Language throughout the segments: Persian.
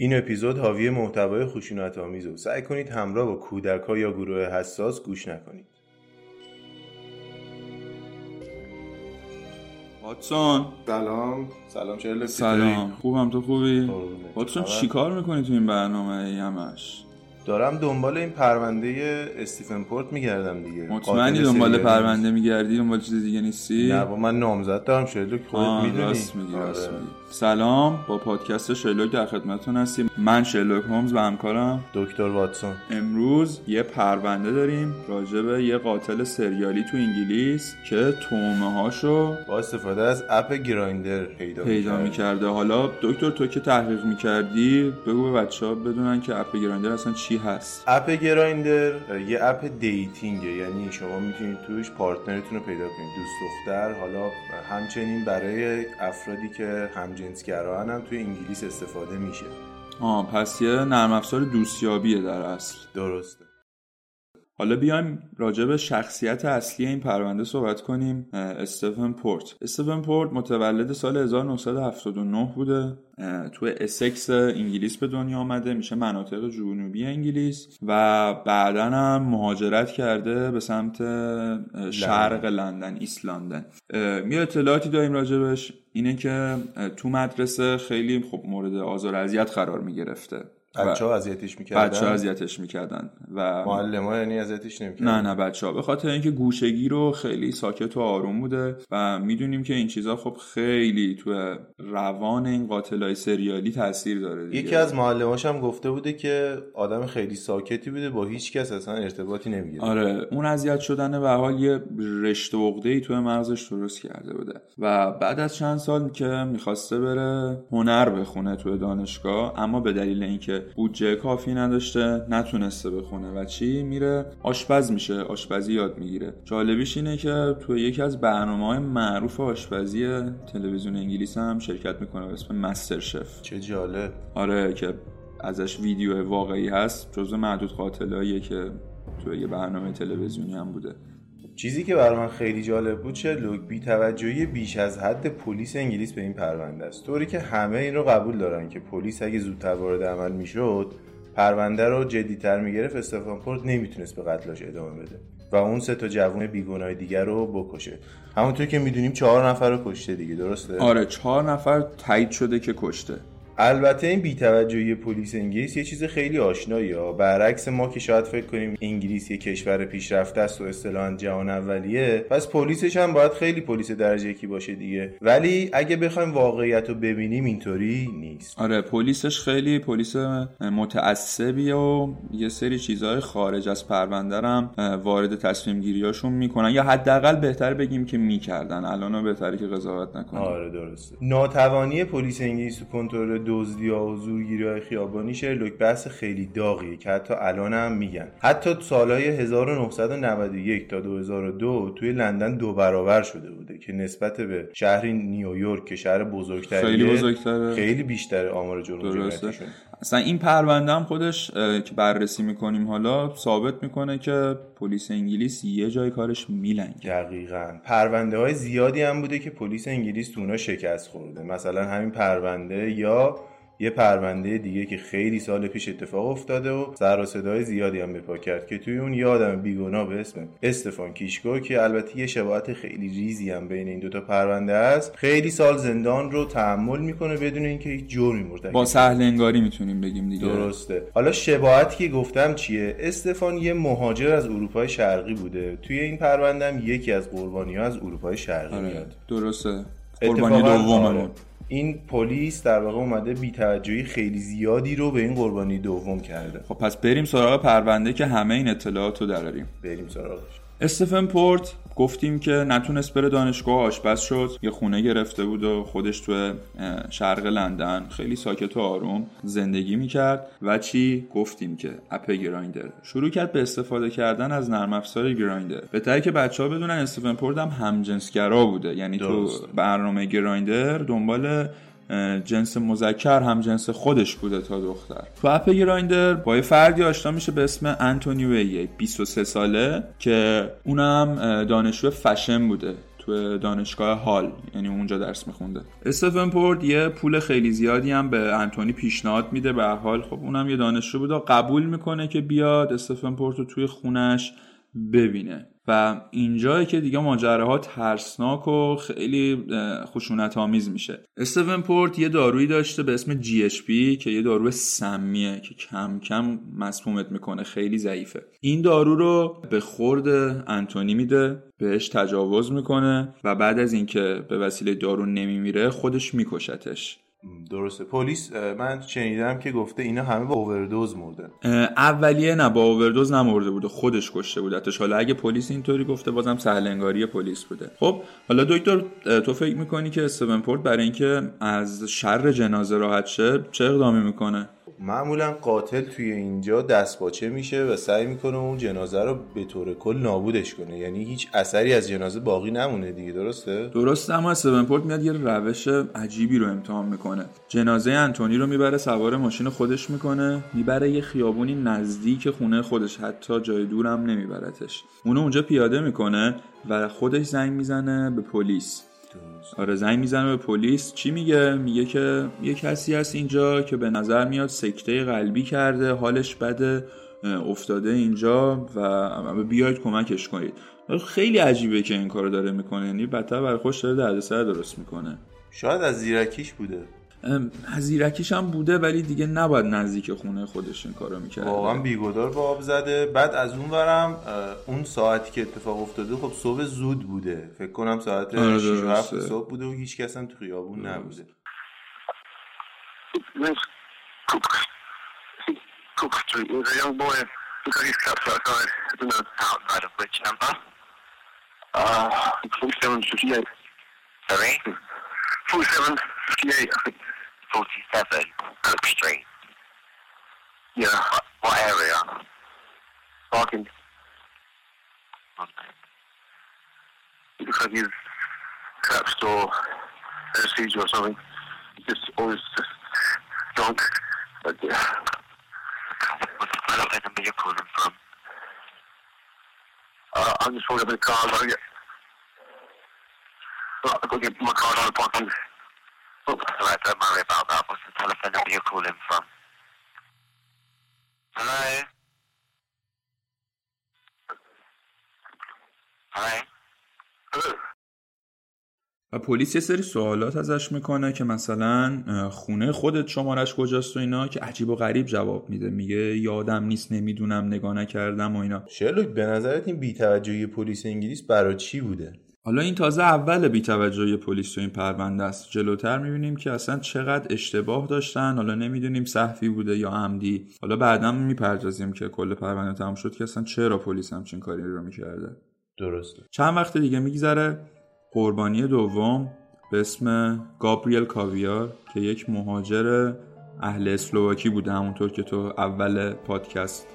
این اپیزود حاوی محتوای خشونت آمیز و سعی کنید همراه با کودک ها یا گروه حساس گوش نکنید. واتسون. سلام. سلام چه سلام. خوبم تو خوبی؟ واتسون چیکار می‌کنی تو این برنامه همش؟ دارم دنبال این پرونده استیفن پورت میگردم دیگه. مطمئنی دنبال پرونده میگردی؟ دنبال چیز دیگه نیستی؟ نه با من نامزد دارم شلوک خودت می‌دونی راست میگی راست میگی. سلام با پادکست شلوک در خدمتتون هستیم. من شلوک هومز و همکارم دکتر واتسون. امروز یه پرونده داریم راجع به یه قاتل سریالی تو انگلیس که تومه هاشو با استفاده از app Grindr پیدا, پیدا می‌کرده. حالا دکتر تو که تحقیق می‌کردی بگو به بچه ها بدونن که app Grindr اصلا چی هست. app Grindr یه app dating ه یعنی شما می‌تونید توش partner تون رو پیدا کنید. دوست دختر حالا همچنین برای افرادی که هم جنسگرایان هم توی انگلیس استفاده میشه. آه پس یه نرم افزار دوستیابیه در اصل. درسته. حالا بیایم راجع به شخصیت اصلی این پرونده صحبت کنیم استفن پورت. استفن پورت متولد سال 1979 بوده. تو اسکس انگلیس به دنیا آمده میشه مناطق جنوبی انگلیس و بعدا هم مهاجرت کرده به سمت شرق لندن. East London. یه اطلاعاتی داریم راجبش اینه که تو مدرسه خیلی خب مورد آزار اذیت قرار می‌گرفته. بچه ها اذیتش می‌کردن؟ بچه ها اذیتش می‌کردن و معلم ها یعنی اذیتش نمی‌کردن؟ نه نه بچه ها به خاطر اینکه گوشه‌گیر و خیلی ساکت و آروم بوده و می‌دونیم که این چیزا خب خیلی تو روان این قاتل های سریالی تاثیر داره دیگه. یکی از معلماش هم گفته بوده که آدم خیلی ساکتی بوده با هیچ کس اصلا ارتباطی نمی‌گیره. آره اون اذیت شدن به حال یه رشته عقده ای تو مغزش درست کرده بوده. و بعد از چند سال که می‌خواسته بره هنر بخونه تو دانشگاه اما به دلیل اینکه بودجه کافی نداشته نتونسته بخونه و چی؟ میره آشپز میشه آشپزی یاد می‌گیره. جالبیش اینه که تو یکی از برنامه های معروف آشپزی تلویزیون انگلیس هم شرکت می‌کنه به اسم مستر شف چه جالب. آره که ازش ویدیو واقعی هست جزو معدود قاتلاییه که تو یه برنامه تلویزیونی هم بوده. چیزی که برای من خیلی جالب بود چه لوک بی توجهی بیش از حد پلیس انگلیس به این پرونده است. طوری که همه این رو قبول دارن که پلیس اگه زودتر وارد عمل می‌شد پرونده رو جدیتر می‌گرفت استفان پورت نمی‌تونست به قتلاش ادامه بده و اون سه تا جوون بیگناه دیگر رو بکشه. همونطور که می‌دونیم چهار نفر رو کشته دیگه درسته؟ آره چهار نفر تایید شده که کشته. البته این بیتوجهی پلیس انگلیس یه چیز خیلی آشنایی ها برعکس ما که شاید فکر کنیم انگلیس یه کشور پیشرفته است و اصطلاحا جهان اولیه پس پلیسش هم باید خیلی پلیس درجه یکی باشه دیگه. ولی اگه بخوایم واقعیت رو ببینیم اینطوری نیست. آره پلیسش خیلی پلیس متعصبیه و یه سری چیزهای خارج از پرونده هم وارد تصمیم گیریاشون می‌کنن. یا حداقل بهتر بگیم که می‌کردن. الان بهتره که قضاوت نکنیم. آره درسته. ناتوانی پلیس انگلیس کنترل دزدی ها و زورگیری های خیابانی شرلوک بحث خیلی داغیه که حتی الان هم میگن. حتی سالهای 1991 تا 2002 توی لندن دو برابر شده بوده که نسبت به شهر نیویورک که شهر بزرگتری خیلی بزرگتره. خیلی بیشتر آمار جرم اصلا این پرونده هم خودش که بررسی می‌کنیم حالا ثابت می‌کنه که پلیس انگلیس یه جای کارش میلنگه. دقیقا. پرونده های زیادی هم بوده که پلیس انگلیس تو شکست خورده. مثلا همین پرونده یا یه پرونده دیگه که خیلی سال پیش اتفاق افتاده و سر و صدای زیادی هم بپا کرد که توی اون یه آدم بیگناه به اسم استفان کیشکو که البته یه شباهت خیلی ریزی هم بین این دوتا پرونده است خیلی سال زندان رو تحمل می‌کنه بدون اینکه هیچ جرمی مرتکب با سهل انگاری می‌تونیم بگیم دیگه. درسته. حالا شباهتی که گفتم چیه؟ استفان یه مهاجر از اروپای شرقی بوده. توی این پرونده هم یکی از قربانی ها از اروپای شرقی آره. میاد. درسته. قربانی دوممون. این پلیس در واقع اومده بی‌توجهی خیلی زیادی رو به این قربانی دوم کرده. خب پس بریم سراغ پرونده که همه این اطلاعات رو دراریم. بریم سراغش. استفن پورت گفتیم که نتونست بره دانشگاه آشپز شد یه خونه گرفته بود و خودش تو شرق لندن خیلی ساکت و آروم زندگی می‌کرد. و چی؟ گفتیم که اپ گرایندر. شروع کرد به استفاده کردن از نرم افزار گرایندر. بهتره که بچه ها بدونن استفن پورت هم همجنسگرا بوده. یعنی درست. تو برنامه گرایندر دنبال جنس مذکر هم جنس خودش بوده تا دختر. تو اپ گرایندر با یه فردی آشنا میشه به اسم انتونی ویه 23 ساله که اونم دانشجو فشن بوده تو دانشگاه هال یعنی اونجا درس میخونده. استفن پورت یه پول خیلی زیادی هم به انتونی پیشنهاد میده. به حال خب اونم یه دانشجو بود قبول می‌کنه که بیاد استفن پورت رو توی خونش ببینه. و اینجایی که دیگه ماجراها ترسناک و خیلی خشونت آمیز میشه. استون پورت یه دارویی داشته به اسم GHP که یه دارو سمیه که کم کم مسمومت می‌کنه. خیلی ضعیفه. این دارو رو به خورد انتونی میده بهش تجاوز می‌کنه و بعد از اینکه به وسیله دارو نمیمیره خودش میکشتش. درسته. پلیس من شنیدم که گفته اینا همه با اووردوز مردن اولیه نه با اووردوز نمرده بوده خودش کشته بودتش حالا اگه پلیس اینطوری گفته بازم سهلنگاری پلیس بوده. خب حالا دکتر تو فکر می‌کنی که استون پورت برای اینکه از شر جنازه راحت شه چه اقدامی می‌کنه؟ معمولا قاتل توی اینجا دستپاچه میشه و سعی می‌کنه اون جنازه رو به طور کل نابودش کنه. یعنی هیچ اثری از جنازه باقی نمونه دیگه درسته؟ درسته اما پورت میاد یه روش عجیبی رو امتحان می‌کنه. جنازه انتونی رو می‌بره سوار ماشین خودش می‌کنه. می‌بره یه خیابونی نزدیک خونه خودش حتی جای دورم نمیبرتش. اونو اونجا پیاده می‌کنه و خودش زنگ می‌زنه به پلیس. آره زنگ می‌زنه به پلیس. چی میگه؟ میگه که یه کسی هست اینجا که به نظر میاد سکته قلبی کرده حالش بده افتاده اینجا و بیاید کمکش کنید. خیلی عجیبه که این کارو داره می‌کنه. یعنی بدتر برای خوش داره دردسر درست می‌کنه. شاید از زیرکیش بوده. هزیرکیش هم بوده ولی دیگه نباید نزدیک خونه خودش این کارو می‌کرد واقعا بیگدار به آب زده بعد از اون ورم اون ساعتی که اتفاق افتاده خب صبح زود بوده فکر کنم ساعت 6 و 7 صبح بوده و هیچ کس هم تو خیابون نبوده. Uh, 4758. Sorry? 4758, I think. 47, Cook Street. Yeah. What, what area? Barking. Okay. Looks like he's collapsed or anesthesia or something. Just always just drunk. But yeah. What's the phone number you're calling from? Uh, I'm just pulling up in the car. I'll get I've got to get my card on the bottom. Oops, don't worry about that. What's the telephone number پلیس یه سری سوالات ازش می‌کنه که مثلا خونه خودت شمارش کجاست و اینا که عجیب و غریب جواب میده میگه یادم نیست نمی‌دونم نگاه نکردم و اینا شرلوک به نظرت این بیتوجهی پلیس انگلیس برای چی بوده حالا این تازه اول بیتوجهی پلیس تو این پرونده است. جلوتر می‌بینیم که اصلا چقدر اشتباه داشتن. حالا نمی‌دونیم صحفی بوده یا عمدی. حالا بعدا می‌پردازیم که کل پرونده تمام شد که اصلا چرا پلیس همچین کاری رو می‌کرده. درسته. چند وقت دیگه میگذره قربانی دوم به اسم گابریل کاویار که یک مهاجر اهل اسلواکی بوده. همونطور که تو اول پادکست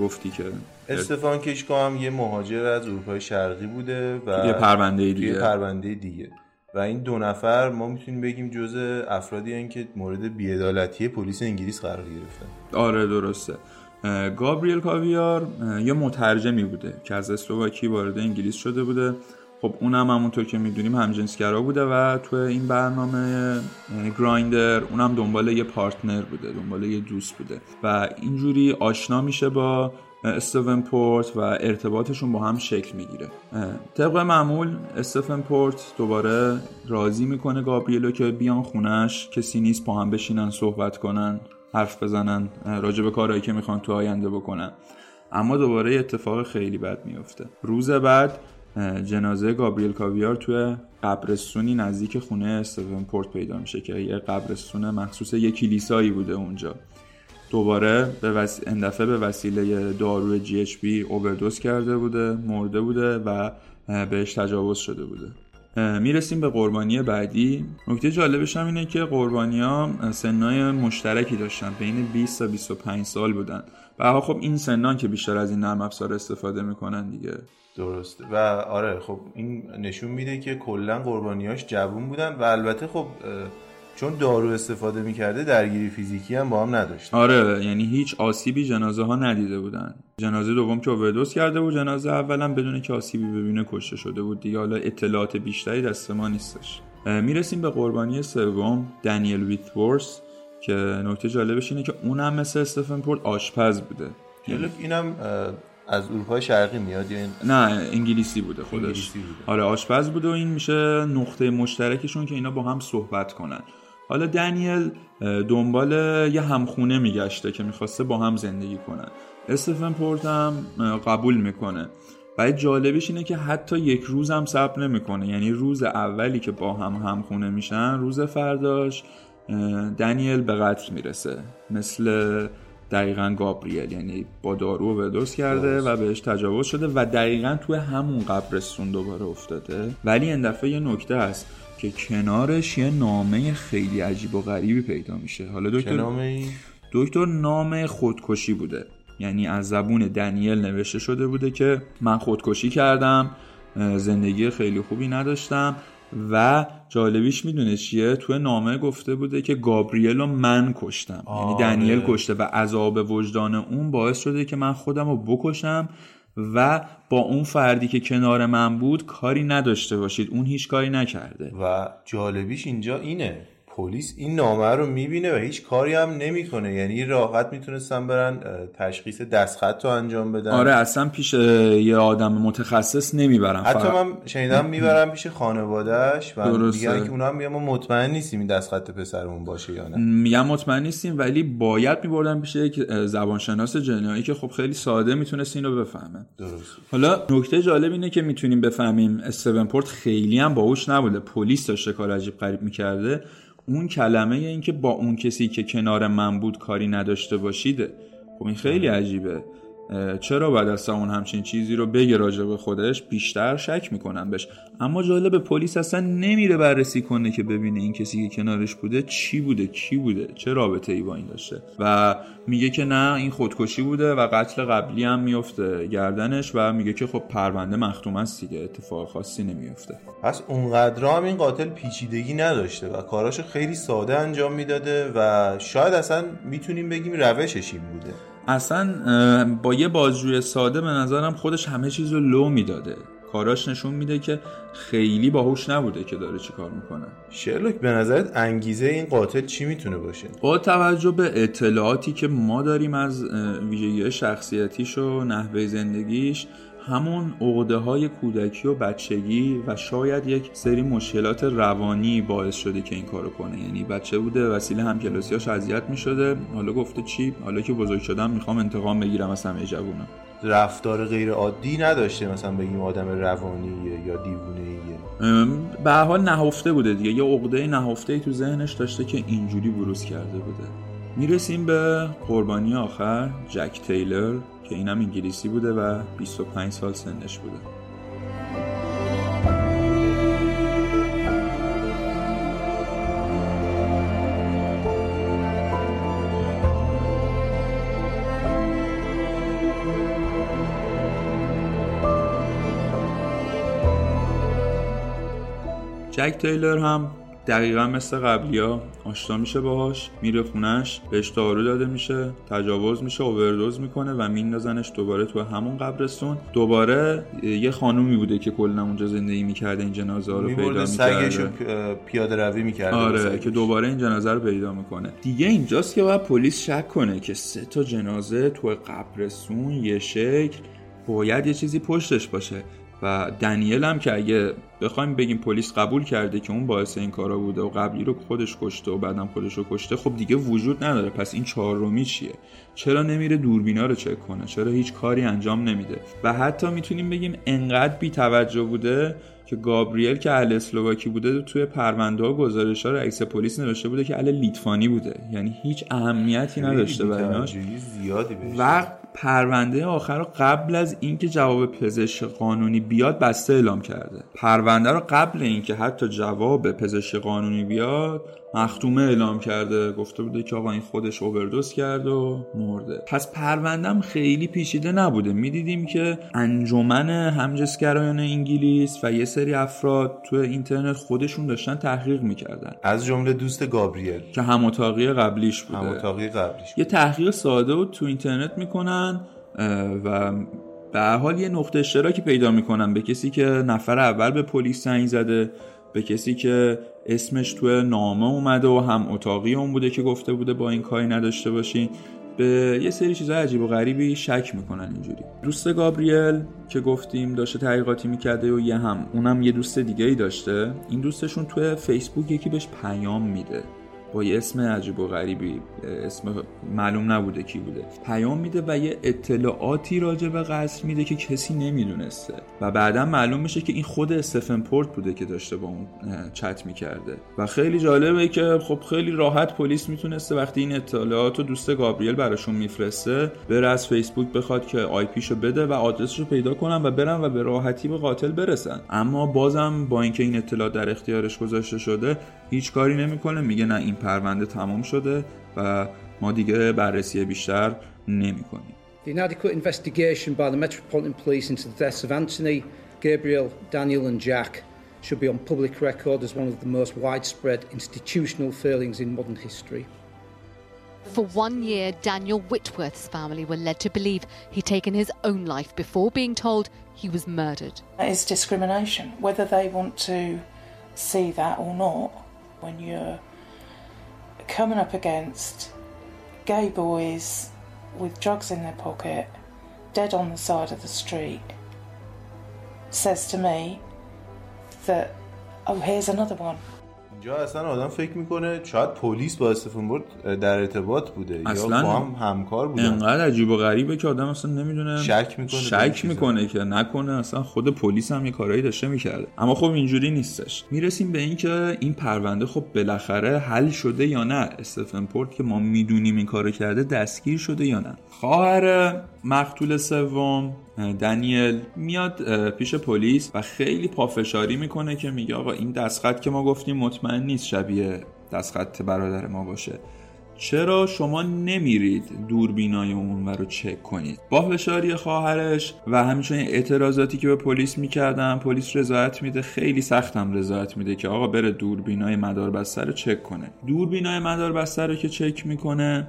گفتی که استفان کشکو هم یه مهاجر از اروپای شرقی بوده و یه پرونده دیگه. یه پرونده دیگه. و این دو نفر ما می‌تونیم بگیم جزء افرادی هستند که مورد بیعدالتی پلیس انگلیس قرار گرفتن. آره درسته. گابریل کاویار یه مترجمی بوده که از اسلواکی وارد انگلیس شده بوده. خب اونم همونطور که می‌دونیم همجنسگرا بوده و تو این برنامه گرایندر اونم دنبال یه پارتنر بوده دنبال یه دوست بوده و اینجوری آشنا میشه با استفن پورت و ارتباطشون با هم شکل می‌گیره. طبق معمول استفن پورت دوباره راضی می‌کنه گابریلو که بیان خونش کسی نیست با هم بشینن صحبت کنن حرف بزنن راجع به کارهایی که می‌خوان تو آینده بکنن. اما دوباره اتفاق خیلی بد میفته روز بعد جنازه گابریل کاویار توی قبرستونی نزدیک خونه استفن پورت پیدا میشه که یه قبرستون مخصوص یه کلیسایی بوده اونجا. دوباره به وس... اندفعه به وسیله داروی بی اووردوز کرده بوده مرده بوده و بهش تجاوز شده بوده. می‌رسیم به قربانی بعدی. نکته جالبش هم اینه که قربانی ها سنای مشترکی داشتن بین 20 تا 25 سال بودن. و خب این سنان که بیشتر از این نرم افزار استفاده می‌کنن دیگه. درست و آره خب این نشون میده که کلا قربانیاش جوون بودن و البته خب چون دارو استفاده می‌کرده درگیری فیزیکی هم با هم نداشت آره یعنی هیچ آسیبی جنازه ها ندیده بودن. جنازه دوم که اووردوز کرده بود جنازه اولا بدون که آسیبی ببینه کشته شده بود دیگه. حالا اطلاعات بیشتری دست ما نیستش. می‌رسیم به قربانی سوم دنیل ویتورس که نکته جالبش اینه که اونم مثل استفن پورت آشپز بوده. اینم از اروپای شرقی میاد یا این... نه انگلیسی بوده خودش. انگلیسی بوده. آره آشپز بوده و این میشه نقطه مشترکشون که اینا با هم صحبت کنن. حالا دنیل دنبال یه همخونه میگشته که می‌خواسته با هم زندگی کنن. استفن پورت هم قبول می‌کنه. و جالبش اینه که حتی یک روز هم صبر نمی‌کنه. یعنی روز اولی که با هم همخونه میشن روز فرداش دنیل به قتل می‌رسه. مثل دقیقا گابریل یعنی با دارو بدوس کرده و بهش تجاوز شده و دقیقا توی همون قبرستون دوباره افتاده. ولی این دفعه یه نکته هست که کنارش یه نامه خیلی عجیب و غریبی پیدا میشه. حالا دکتر دکتر نام خودکشی بوده. یعنی از زبون دنیل نوشته شده بوده که من خودکشی کردم زندگی خیلی خوبی نداشتم. و جالبیش می‌دونه چیه؟ تو نامه گفته بوده که گابریل رو من کشتم. یعنی دنیل کشته و عذاب وجدان اون باعث شده که من خودم رو بکشم و با اون فردی که کنار من بود کاری نداشته باشید. اون هیچ کاری نکرده. و جالبیش اینجا اینه. پلیس این نامه رو می‌بینه و هیچ کاری هم نمی‌کنه. یعنی راحت می‌تونستن برن تشخیص دستخط رو انجام بدن. آره اصلا پیش یه آدم متخصص نمی‌برن. حتی من شنیدم می‌برم پیش خانوادهش و میگن که اونا هم ما مطمئن نیستیم این دستخط پسرمون باشه یا نه. میگن مطمئن نیستیم ولی باید میبردن پیش یک زبانشناس جنایی که خب خیلی ساده می‌تونست اینو بفهمه. درست. حالا نکته جالب اینه که می‌تونیم بفهمیم استون پورت خیلی هم باهوش نبوده. پلیس داشته کار عجیب غریب می‌کرده. اون کلمه اینکه با اون کسی که کنار من بود کاری نداشته باشیده خب این خیلی عجیبه. چرا بعد از اون همچین چیزی رو بگه راجع به خودش؟ بیشتر شک می‌کنم بهش. اما جالب پلیس اصلا نمیره بررسی کنه که ببینه این کسی که کنارش بوده چی بوده کی بوده چه رابطه ای با این داشته. و میگه که نه این خودکشی بوده و قتل قبلی هم میفته گردنش و میگه که خب پرونده مختوم است دیگه اتفاق خاصی نمیفته پس اونقدر هم این قاتل پیچیدگی نداشته و کاراشو خیلی ساده انجام می‌داده و شاید اصلا می‌تونیم بگیم روشش این بوده. اصلا با یه بازجوی ساده به نظرم خودش همه چیز رو لو می‌داده. کاراش نشون میده که خیلی باهوش نبوده که داره چی کار می‌کنه. شرلوک به نظرت انگیزه این قاتل چی می‌تونه باشه؟ با توجه به اطلاعاتی که ما داریم از ویژگی شخصیتیش و نحوه زندگیش همون عقده های کودکی و بچگی و شاید یک سری مشکلات روانی باعث شده که این کارو کنه. یعنی بچه بوده وسیله همکلاسیاش اذیت می‌شده. حالا گفته چی؟ حالا که بزرگ شدم می‌خوام انتقام بگیرم از همه جوونا. رفتار غیر عادی نداشته مثلا بگیم آدم روانیه یا دیوونه به حال نهفته بوده دیگه. یه عقده نهفته ای تو ذهنش داشته که اینجوری بروز کرده بوده. می‌رسیم به قربانی آخر جک تیلر. که اینم انگلیسی بوده و 25 سال سنش بوده. جک تیلر هم دقیقا مثل قبلی ها آشنا میشه باهاش میره خونش بهش دارو داده میشه تجاوز میشه اووردوز می‌کنه و میندازنش دوباره تو همون قبرستون. دوباره یه خانومی بوده که کلا اونجا زندگی می‌کرده این جنازه رو پیدا می‌کرده. پیاده روی می‌کرده آره که دوباره این جنازه رو پیدا می‌کنه. دیگه اینجاست که باید پلیس شک کنه که سه تا جنازه تو قبرستون یه شکل باید یه چیزی پشتش باشه. و دنیل هم که اگه بخوایم بگیم پلیس قبول کرده که اون باعث این کارا بوده و قبلی رو خودش کشته و بعدم خودش رو کشته خب دیگه وجود نداره. پس این چهارمی چیه؟ چرا نمیره دوربینا رو چک کنه؟ چرا هیچ کاری انجام نمیده؟ و حتی می‌تونیم بگیم انقدر بی توجه بوده که گابریل که اهل اسلوواکی بوده توی پرونده ها گزارش ها رئیس پلیس نوشته بوده که اهل لیتوانی بوده. یعنی هیچ اهمیتی نداشته برای زیادی و پرونده آخر رو قبل از اینکه جواب پزشک قانونی بیاد بسته اعلام کرده. پرونده رو قبل اینکه حتی جواب پزشک قانونی بیاد مختومه اعلام کرده. گفته بوده که آقا این خودش اووردوز کرد و مرده. پس پروندهم خیلی پیچیده نبوده. می‌دیدیم که انجمن همجنسگرایان انگلیس و یه سری افراد تو اینترنت خودشون داشتن تحقیق می‌کردن. از جمله دوست گابریل. که هم قبلیش بوده. هم قبلیش یه تحقیق ساده بود تو اینترنت می‌کنن و به حال یه نقطه اشتراکی پیدا می‌کنن. به کسی که نفر اول به پلیس زنگ زده به کسی که اسمش توی نامه اومده و هم اتاقی اون بوده که گفته بوده با این کاری نداشته باشین. به یه سری چیزای عجیب و غریبی شک می‌کنن اینجوری. دوست گابریل که گفتیم داشته تحقیقاتی می‌کرده و یه هم اونم یه دوست دیگه ای داشته. این دوستشون توی فیسبوک یکی بهش پیام میده. با یه اسم عجیب و غریبی اسم معلوم نبوده کی بوده. پیام میده و یه اطلاعاتی راجع به قصر میده که کسی نمی‌دونسته. و بعدا معلوم میشه که این خود استفن پورت بوده که داشته با اون چت می‌کرده. و خیلی جالبه که خب خیلی راحت پلیس می‌تونسته وقتی این اطلاعات رو دوست گابریل براشون میفرسته بره از فیسبوک بخواد که آی پیشو بده و آدرسش رو پیدا کنن و برن و به راحتی به قاتل برسن. اما بازم با اینکه این اطلاعات در اختیارش گذاشته شده هیچ کاری نمیکنه میگه نه این پرونده تمام شده و ما دیگه بررسی بیشتر نمی کنیم. The inadequate investigation by the Metropolitan Police into the deaths of Anthony, Gabriel, Daniel and Jack should be on public record as one of the most widespread institutional failings in modern history. For one year, Daniel Whitworth's family were led to believe he'd taken his own life before being told he was murdered. That is discrimination. Whether they want to see that or not, when you're coming up against gay boys with drugs in their pocket, dead on the side of the street, says to me that, oh, here's another one. اینجا اصلا آدم فکر می‌کنه شاید پلیس با استفان در ارتباط بوده. اصلا یا با هم همکار بودن. انقدر عجیب و غریبه که آدم اصلا نمی‌دونه شک می‌کنه شک می‌کنه که نکنه اصلا خود پلیس هم یه کارایی داشته می‌کرده. اما خب اینجوری نیستش. می‌رسیم به اینکه این پرونده خب بالاخره حل شده یا نه؟ استفن پورت که ما می‌دونیم این کارو کرده دستگیر شده یا نه؟ خواهر مقتول سوم دنیل میاد پیش پلیس و خیلی پافشاری می‌کنه که میگه آقا این دستخط که ما گفتیم مطمئن نیست شبیه دستخط برادر ما باشه. چرا شما نمیرید دوربینای اون رو چک کنید؟ با فشاری خواهرش و همچنین اعتراضاتی که به پلیس می‌کردن پلیس رضایت میده خیلی سختم رضایت میده که آقا بره دوربینای مدار بستر رو چک کنه. دوربینای مدار بستر رو که چک می‌کنه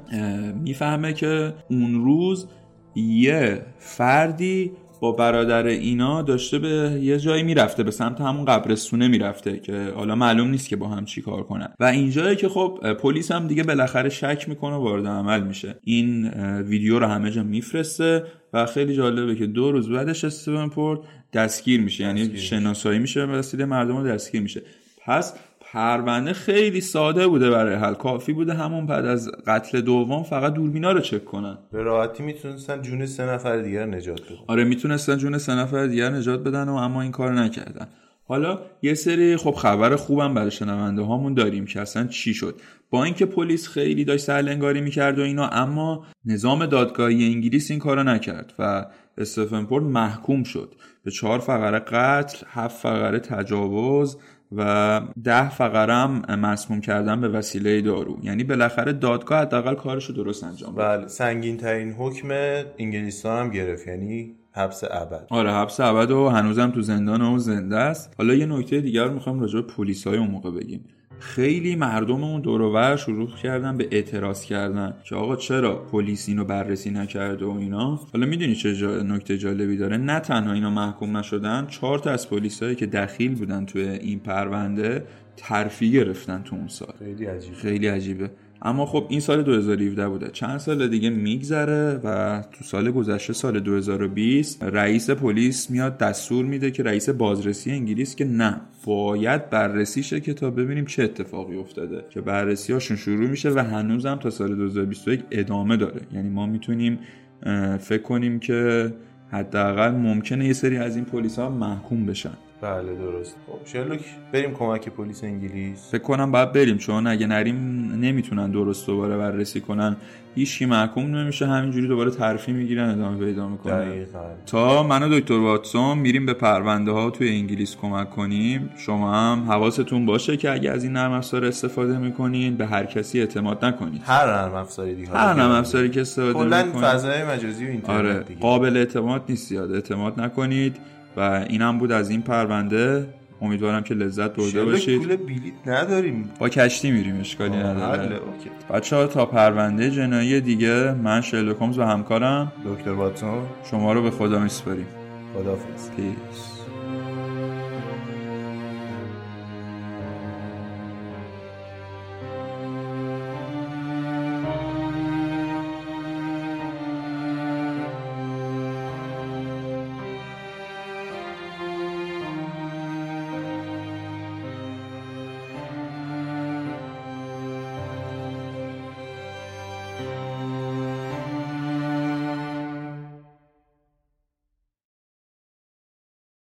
می‌فهمه که اون روز یه فردی با برادر اینا داشته به یه جایی می‌رفته به سمت همون قبرستونه می‌رفته که حالا معلوم نیست که با هم چی کار کنن. و اینجایی که خب پلیس هم دیگه بالاخره شک می‌کنه وارد عمل میشه. این ویدیو رو همه جا میفرسته و خیلی جالبه که دو روز بعدش استیون پورت دستگیر میشه. یعنی شناسایی میشه و وسیله مردم رو دستگیر میشه. پس پرونده خیلی ساده بوده برای حل. کافی بوده همون بعد از قتل دوم فقط دوربینا رو چک کنن. به راحتی می‌تونستن جون سه نفر دیگر نجات بدن. آره می‌تونستن جون سه نفر دیگر نجات بدن و اما این کار نکردن. حالا یه سری خب خبر خوبم برای شنونده هامون داریم که اصلا چی شد؟ با اینکه پلیس خیلی داشت سرلنگاری می‌کرد و اینا اما نظام دادگاهی انگلیس این کارو نکرد و استفن پورت محکوم شد. به چهار فقره قتل هفت فقره تجاوز و ده فقره هم مسموم کردن به وسیله دارو. یعنی بالاخره دادگاه حداقل کارش رو درست انجام بله سنگین ترین حکم انگلیستان هم گرفت یعنی حبس ابد. آره حبس ابد و هنوزم تو زندان و زنده است. حالا یه نکته دیگر رو می‌خوام راجع به پلیسای اون موقع بگیم. خیلی مردم اون دورور شروع کردن به اعتراض کردن که آقا چرا پلیس اینو بررسی نکرده و اینا؟ حالا می‌دونی چه جا... نکته جالبی داره؟ نه تنها اینا محکوم نشدن چهار تا از پلیسایی که دخیل بودن توی این پرونده ترفی گرفتن تو اون سال. خیلی عجیبه خیلی عجیبه. اما خب این سال 2017 بوده. چند سال دیگه میگذره و تو سال گذشته سال 2020 رئیس پلیس میاد دستور میده که رئیس بازرسی انگلیس که نه باید بررسی شه که تا ببینیم چه اتفاقی افتاده که بررسی هاشون شروع میشه و هنوزم تا سال 2021 ادامه داره. یعنی ما می‌تونیم فکر کنیم که حداقل ممکنه یه سری از این پلیس ها محکوم بشن. بله درست. خب شرلوک بریم کمک پلیس انگلیس. فکر کنم باید بریم چون اگه نریم نمی‌تونن درست دوباره بررسی کنن. هیچی محکوم نمیشه همینجوری دوباره ترفی می‌گیرن ادامه پیدا می‌کنن. دقیقاً. تا من و دکتر واتسون میریم به پرونده ها توی انگلیس کمک کنیم. شما هم حواستون باشه که اگه از این نرم افزار استفاده می‌کنین به هر کسی اعتماد نکنید. هر نرم افزاری دیگه. هر نرم افزاری که استفاده می‌کنید. فضای مجازی و اینترنت آره دیگه. قابل اعتماد نیست زیاد. اعتماد نکنید. و اینم بود از این پرونده. امیدوارم که لذت برده باشید. پول بلیت نداریم. با کشتی میریم اشکالی نداره. بچه ها تا پرونده جنایی دیگه من شرلوک و همکارم. دکتر واتسون. شما رو به خدا میسپاریم. خدافظ پیس